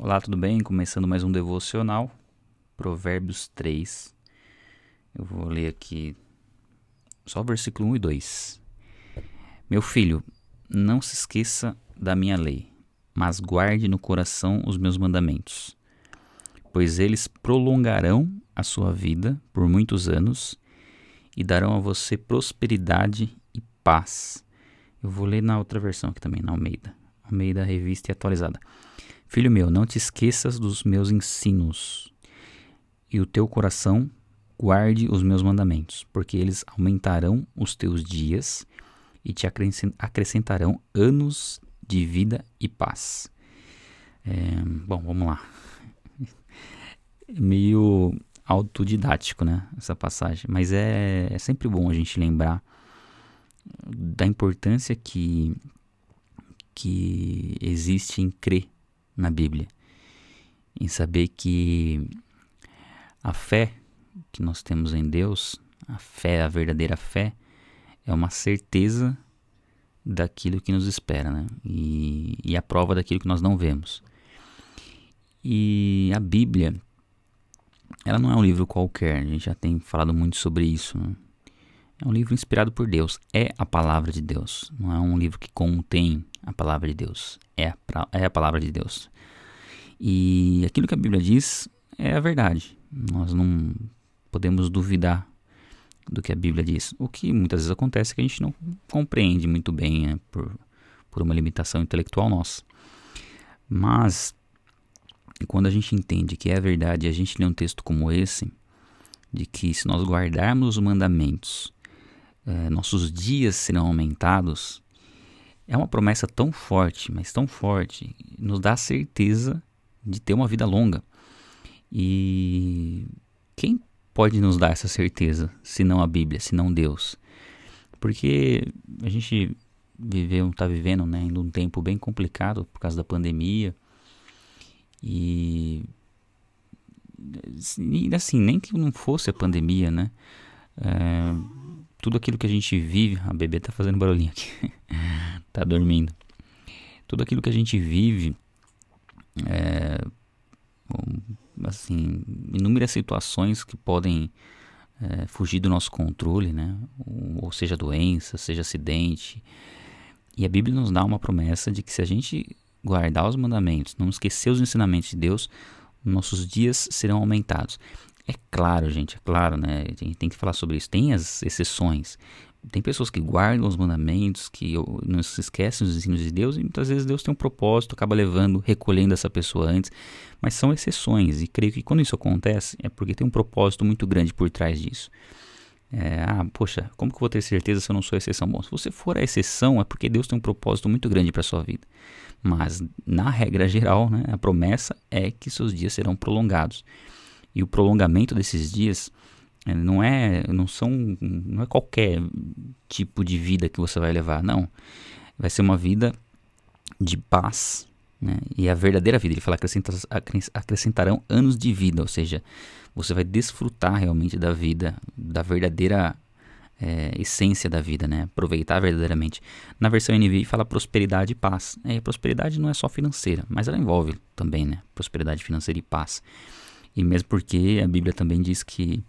Olá, tudo bem? Começando mais um devocional, Provérbios 3. Eu vou ler aqui só o versículo 1 e 2. Meu filho, não se esqueça da minha lei, mas guarde no coração os meus mandamentos, pois eles prolongarão a sua vida por muitos anos e darão a você prosperidade e paz. Eu vou ler na outra versão aqui também, na Almeida. Almeida Revista e Atualizada. Filho meu, não te esqueças dos meus ensinos, e o teu coração guarde os meus mandamentos, porque eles aumentarão os teus dias e te acrescentarão anos de vida e paz. É, bom, vamos lá. Meio autodidático, né? Essa passagem. Mas é, é sempre bom a gente lembrar da importância que, que existe em crer na Bíblia, em saber que a fé que nós temos em Deus, a fé, a verdadeira fé, é uma certeza daquilo que nos espera, né? E, e a prova daquilo que nós não vemos. E a Bíblia, ela não é um livro qualquer, a gente já tem falado muito sobre isso. Né? É um livro inspirado por Deus, é a palavra de Deus, não é um livro que contém a palavra de Deus, é a, é a palavra de Deus. E aquilo que a Bíblia diz é a verdade. Nós não podemos duvidar do que a Bíblia diz. O que muitas vezes acontece é que a gente não compreende muito bem né, por, por uma limitação intelectual nossa. Mas quando a gente entende que é verdade, a gente lê um texto como esse, de que se nós guardarmos os mandamentos, eh, nossos dias serão aumentados, é uma promessa tão forte, mas tão forte, nos dá a certeza de ter uma vida longa. E quem pode nos dar essa certeza, se não a Bíblia, se não Deus? Porque a gente viveu, está vivendo, né, em um tempo bem complicado por causa da pandemia. E, e assim, nem que não fosse a pandemia, né? É, tudo aquilo que a gente vive, a bebê tá fazendo barulhinho aqui, tá dormindo. Tudo aquilo que a gente vive, é, assim, inúmeras situações que podem é, fugir do nosso controle, né? Ou seja, doença, seja acidente. E a Bíblia nos dá uma promessa de que se a gente guardar os mandamentos, não esquecer os ensinamentos de Deus, nossos dias serão aumentados. É claro, gente, é claro, né? A gente tem que falar sobre isso. Tem as exceções. Tem pessoas que guardam os mandamentos, que não se esquecem dos ensinos de Deus, e muitas vezes Deus tem um propósito, acaba levando, recolhendo essa pessoa antes, mas são exceções, e creio que quando isso acontece é porque tem um propósito muito grande por trás disso. É, ah, poxa, como que eu vou ter certeza se eu não sou exceção? Bom, se você for a exceção, é porque Deus tem um propósito muito grande para sua vida. Mas, na regra geral, né, a promessa é que seus dias serão prolongados. E o prolongamento desses dias é, não é, não são, não é qualquer tipo de vida que você vai levar, não. Vai ser uma vida de paz, né? E a verdadeira vida, ele fala acrescenta, acrescentarão anos de vida, ou seja, você vai desfrutar realmente da vida, da verdadeira é, essência da vida, né? Aproveitar verdadeiramente. Na versão NVI fala prosperidade e paz. É, prosperidade não é só financeira, mas ela envolve também, né? Prosperidade financeira e paz. E mesmo porque a Bíblia também diz que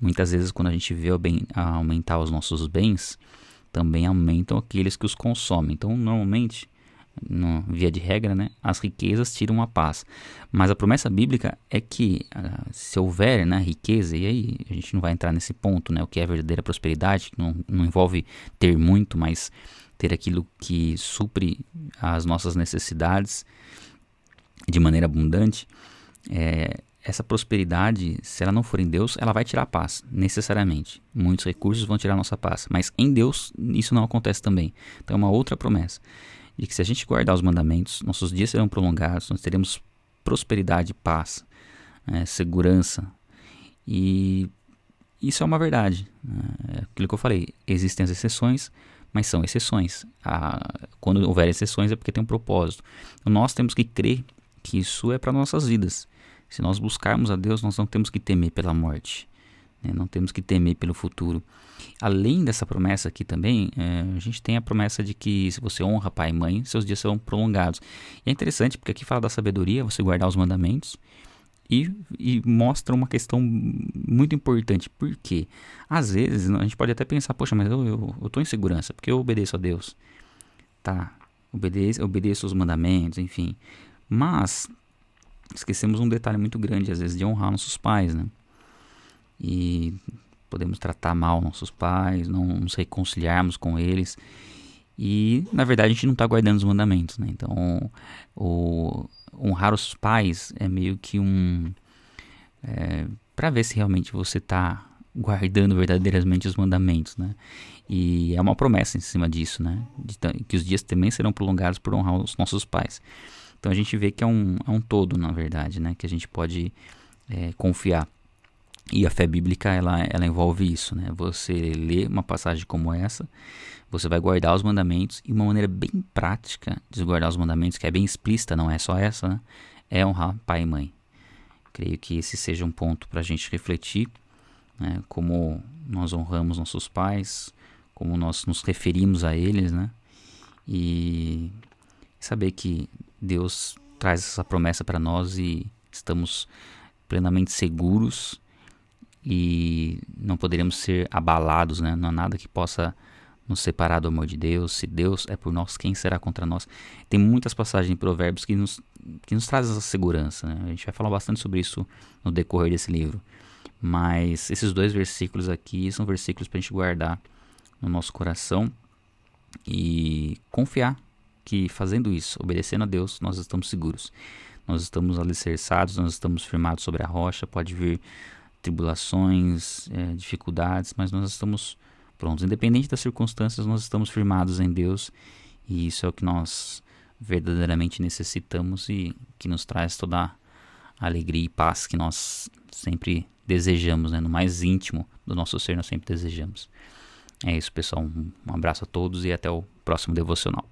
Muitas vezes, quando a gente vê aumentar os nossos bens, também aumentam aqueles que os consomem. Então, normalmente, no, via de regra, né, as riquezas tiram a paz. Mas a promessa bíblica é que uh, se houver né, riqueza, e aí a gente não vai entrar nesse ponto, né, o que é verdadeira prosperidade, que não, não envolve ter muito, mas ter aquilo que supre as nossas necessidades de maneira abundante. É, essa prosperidade, se ela não for em Deus, ela vai tirar a paz, necessariamente. Muitos recursos vão tirar a nossa paz, mas em Deus isso não acontece também. Então é uma outra promessa, de que se a gente guardar os mandamentos, nossos dias serão prolongados, nós teremos prosperidade, paz, é, segurança. E isso é uma verdade. Né? É aquilo que eu falei, existem as exceções, mas são exceções. quando houver exceções é porque tem um propósito. Então, nós temos que crer que isso é para nossas vidas se nós buscarmos a Deus, nós não temos que temer pela morte. Né? Não temos que temer pelo futuro. Além dessa promessa aqui também, é, a gente tem a promessa de que se você honra pai e mãe, seus dias serão prolongados. E é interessante porque aqui fala da sabedoria, você guardar os mandamentos. E, e, mostra uma questão muito importante. Porque às vezes a gente pode até pensar, poxa, mas eu, eu, eu em segurança, porque eu obedeço a Deus. Tá, obedeço, obedeço os mandamentos, enfim. Mas esquecemos um detalhe muito grande, às vezes, de honrar nossos pais, né? E podemos tratar mal nossos pais, não nos reconciliarmos com eles. E, na verdade, a gente não está guardando os mandamentos, né? Então, o, honrar os pais é meio que um. É, para ver se realmente você está guardando verdadeiramente os mandamentos, né? E é uma promessa em cima disso, né? De, que os dias também serão prolongados por honrar os nossos pais. Então a gente vê que é um, é um todo, na verdade, né? Que a gente pode é, confiar. E a fé bíblica, ela, ela envolve isso, né? Você lê uma passagem como essa, você vai guardar os mandamentos e uma maneira bem prática de guardar os mandamentos, que é bem explícita, não é só essa, né? É honrar pai e mãe. Creio que esse seja um ponto para a gente refletir, né? Como nós honramos nossos pais, como nós nos referimos a eles, né? E saber que Deus traz essa promessa para nós e estamos plenamente seguros e não poderemos ser abalados, né? Não há nada que possa nos separar do amor de Deus. Se Deus é por nós, quem será contra nós? Tem muitas passagens em Provérbios que nos, que nos trazem essa segurança. Né? A gente vai falar bastante sobre isso no decorrer desse livro. Mas esses dois versículos aqui são versículos para a gente guardar no nosso coração e confiar que fazendo isso, obedecendo a Deus, nós estamos seguros. Nós estamos alicerçados, nós estamos firmados sobre a rocha. Pode vir tribulações, é, dificuldades, mas nós estamos prontos. Independente das circunstâncias, nós estamos firmados em Deus e isso é o que nós verdadeiramente necessitamos e que nos traz toda a alegria e paz que nós sempre desejamos, né? no mais íntimo do nosso ser, nós sempre desejamos. É isso, pessoal. Um abraço a todos e até o próximo devocional.